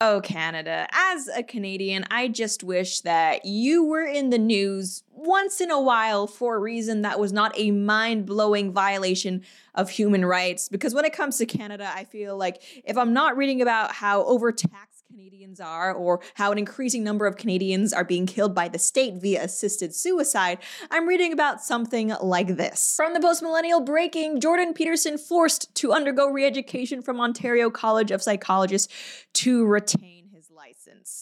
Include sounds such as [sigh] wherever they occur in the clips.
Oh, Canada. As a Canadian, I just wish that you were in the news once in a while for a reason that was not a mind blowing violation of human rights. Because when it comes to Canada, I feel like if I'm not reading about how overtaxed Canadians are or how an increasing number of Canadians are being killed by the state via assisted suicide, I'm reading about something like this. From the post millennial breaking, Jordan Peterson forced to undergo re education from Ontario College of Psychologists to retain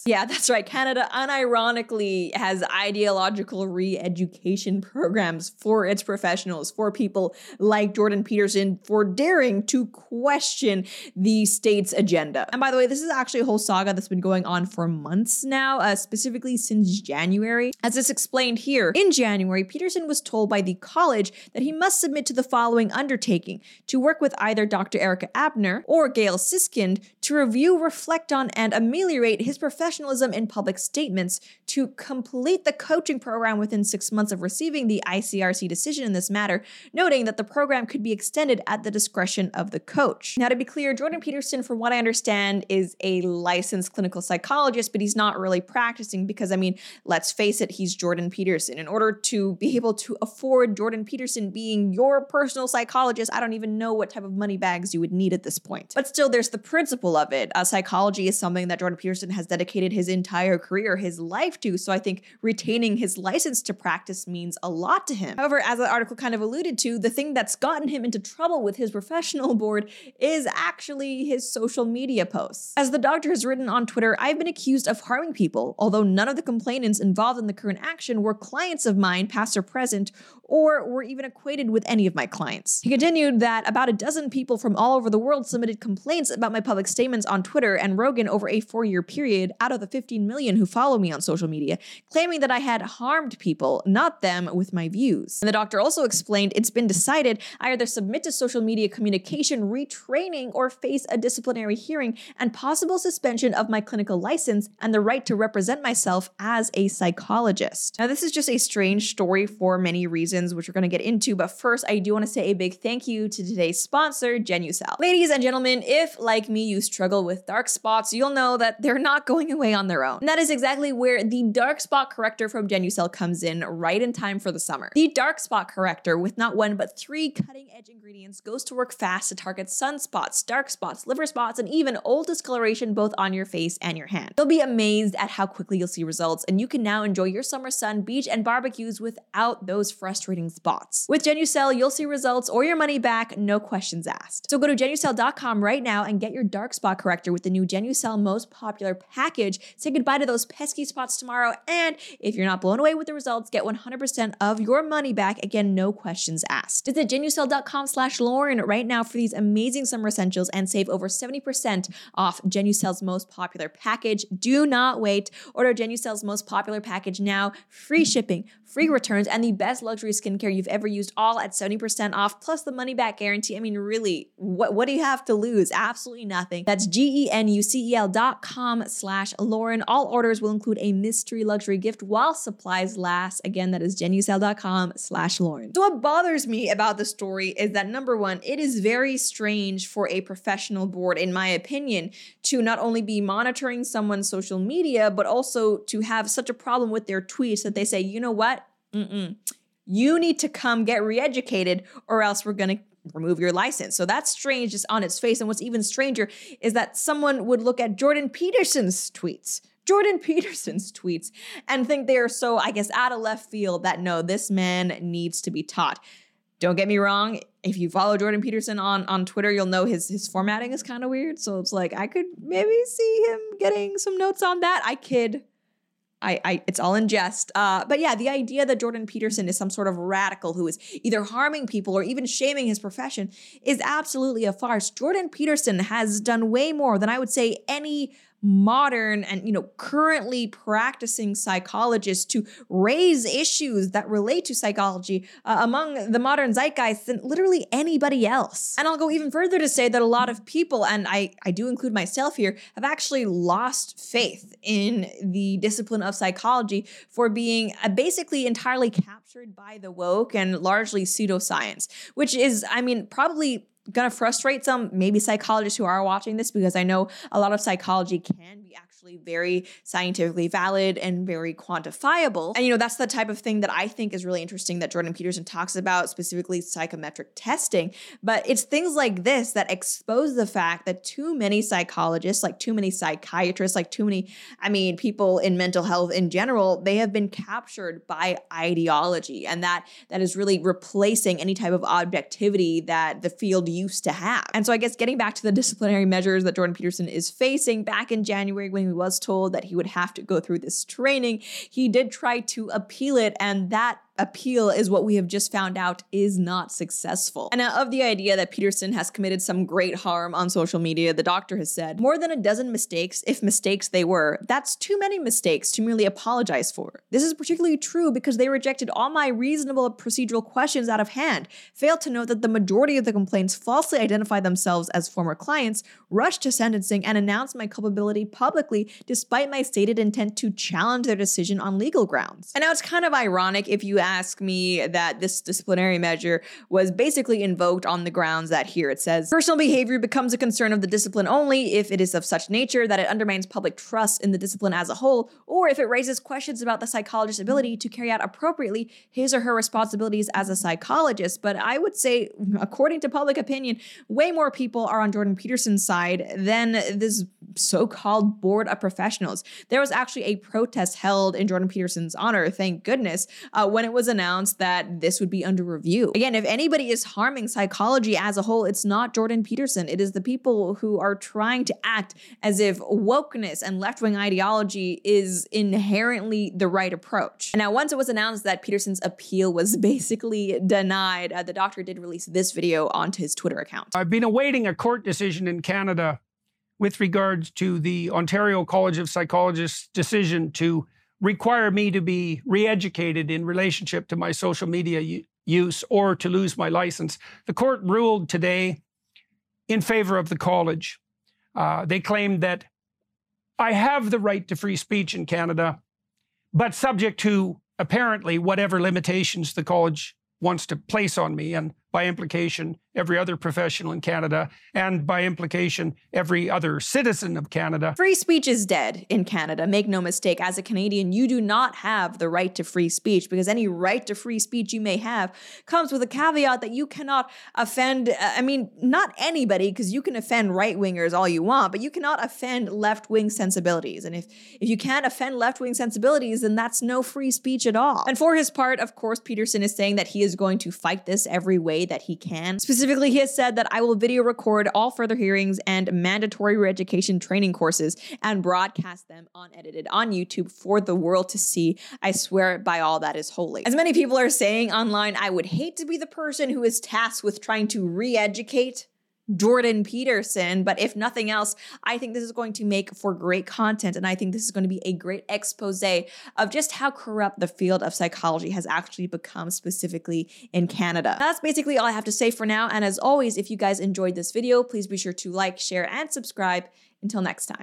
Yeah, [laughs] that's right. Canada unironically has ideological re education programs for its professionals, for people like Jordan Peterson, for daring to question the state's agenda. And by the way, this is actually a whole saga that's been going on for months now, uh, specifically since January. As it's explained here, in January, Peterson was told by the college that he must submit to the following undertaking to work with either Dr. Erica Abner or Gail Siskind to review, reflect on, and ameliorate his professionalism in public statements to complete the coaching program within six months of receiving the ICRC decision in this matter, noting that the program could be extended at the discretion of the coach. Now, to be clear, Jordan Peterson, from what I understand, is a licensed clinical psychologist, but he's not really practicing because, I mean, let's face it, he's Jordan Peterson. In order to be able to afford Jordan Peterson being your personal psychologist, I don't even know what type of money bags you would need at this point. But still, there's the principle of it. Uh, psychology is something that Jordan Peterson has dedicated his entire career, his life to. So I think retaining his license to practice means a lot to him. However, as the article kind of alluded to, the thing that's gotten him into trouble with his professional [laughs] board is actually his social media posts. As the doctor has written on Twitter, I've been accused of harming people, although none of the complainants involved in the current action were clients of mine, past or present, or were even acquainted with any of my clients. He continued that about a dozen people from all over the world submitted complaints about my public statements on Twitter and Rogan over a four year period out of the 15 million who follow me on social media, claiming that I had harmed people, not them, with my views. And the doctor also explained it's been decided I either submit to social media communication retraining or face a disciplinary hearing and possible suspension of my clinical license and the right to represent myself as a psychologist. Now, this is just a strange story for many reasons which we're going to get into. But first, I do want to say a big thank you to today's sponsor, Genucel. Ladies and gentlemen, if like me, you struggle with dark spots, you'll know that they're not going away on their own. And that is exactly where the dark spot corrector from Genucel comes in right in time for the summer. The dark spot corrector, with not one but three cutting edge ingredients, goes to work fast to target sunspots, dark spots, liver spots, and even old discoloration both on your face and your hand. You'll be amazed at how quickly you'll see results, and you can now enjoy your summer sun, beach, and barbecues without those frustrating spots. With Genucel, you'll see results or your money back, no questions asked. So go to Genucel.com right now and get your dark spot corrector with the new Genucel most popular package. Say goodbye to those pesky spots tomorrow. And if you're not blown away with the results, get 100% of your money back. Again, no questions asked. Visit Genucel.com slash Lauren right now for these amazing summer essentials and save over 70% off Genucel's most popular package. Do not wait. Order Genucel's most popular package now. Free shipping, free returns, and the best luxury skincare you've ever used, all at 70% off, plus the money back guarantee. I mean, really, what, what do you have to lose? Absolutely nothing. That's G-E-N-U-C-E-L dot com slash Lauren. All orders will include a mystery luxury gift while supplies last. Again, that is genucel.com slash Lauren. So what bothers me about the story is that number one, it is very strange for a professional board, in my opinion, to not only be monitoring someone's social media, but also to have such a problem with their tweets that they say, you know what? Mm-mm. You need to come get re-educated, or else we're gonna remove your license. So that's strange just on its face. And what's even stranger is that someone would look at Jordan Peterson's tweets. Jordan [laughs] Peterson's tweets and think they are so, I guess, out of left field that no, this man needs to be taught. Don't get me wrong. If you follow Jordan Peterson on on Twitter, you'll know his his formatting is kind of weird. So it's like I could maybe see him getting some notes on that. I kid. I, I it's all in jest. Uh, but yeah, the idea that Jordan Peterson is some sort of radical who is either harming people or even shaming his profession is absolutely a farce. Jordan Peterson has done way more than I would say any modern and you know currently practicing psychologists to raise issues that relate to psychology uh, among the modern zeitgeist than literally anybody else. And i'll go even further to say that a lot of people and i i do include myself here have actually lost faith in the discipline of psychology for being uh, basically entirely captured by the woke and largely pseudoscience which is i mean probably gonna frustrate some maybe psychologists who are watching this because I know a lot of psychology can be actually very scientifically valid and very quantifiable. And you know, that's the type of thing that I think is really interesting that Jordan Peterson talks about, specifically psychometric testing. But it's things like this that expose the fact that too many psychologists, like too many psychiatrists, like too many, I mean, people in mental health in general, they have been captured by ideology. And that that is really replacing any type of objectivity that the field used to have. And so I guess getting back to the disciplinary measures that Jordan Peterson is facing back in January when he was told that he would have to go through this training, he did try to appeal it and that appeal is what we have just found out is not successful. And of the idea that Peterson has committed some great harm on social media, the doctor has said more than a dozen mistakes, if mistakes they were, that's too many mistakes to merely apologize for. This is particularly true because they rejected all my reasonable procedural questions out of hand, failed to note that the majority of the complaints falsely identify themselves as former clients, rushed to sentencing, and announced my culpability publicly despite my stated intent to challenge their decision on legal grounds. And now it's kind of ironic if you ask me that this disciplinary measure was basically invoked on the grounds that here it says personal behavior becomes a concern of the discipline only if it is of such nature that it undermines public trust in the discipline as a whole, or if it raises questions about the psychologist's ability to carry out appropriately his or her responsibilities as a psychologist. But I would say, according to public opinion, way more people are on Jordan Peterson's side than this so called board of professionals. There was actually a protest held in Jordan Peterson's honor, thank goodness, uh, when it was announced that this would be under review. Again, if anybody is harming psychology as a whole, it's not Jordan Peterson. It is the people who are trying to act as if wokeness and left wing ideology is inherently the right approach. And now, once it was announced that Peterson's appeal was [laughs] basically denied, uh, the doctor did release this video onto his Twitter account. I've been awaiting a court decision in Canada with regards to the Ontario College of Psychologists' decision to require me to be re-educated in relationship to my social media use or to lose my license. The court ruled today in favor of the college. Uh, they claimed that I have the right to free speech in Canada, but subject to apparently whatever limitations the college wants to place on me. And by implication, every other professional in Canada, and by implication, every other citizen of Canada. Free speech is dead in Canada. Make no mistake. As a Canadian, you do not have the right to free speech because any right to free speech you may have comes with a caveat that you cannot offend, uh, I mean, not anybody, because you can offend right wingers all you want, but you cannot offend left wing sensibilities. And if, if you can't offend left wing sensibilities, then that's no free speech at all. And for his part, of course, Peterson is saying that he is going to fight this every way that he can. Specifically, he has said that I will video record all further hearings and mandatory re-education training courses and broadcast them unedited on YouTube for the world to see. I swear by all that is holy. As many people are saying online, I would hate to be the person who is tasked with trying to re-educate Jordan Peterson. But if nothing else, I think this is going to make for great content. And I think this is going to be a great expose of just how corrupt the field of psychology has actually become, specifically in Canada. That's basically all I have to say for now. And as always, if you guys enjoyed this video, please be sure to like, share, and subscribe. Until next time.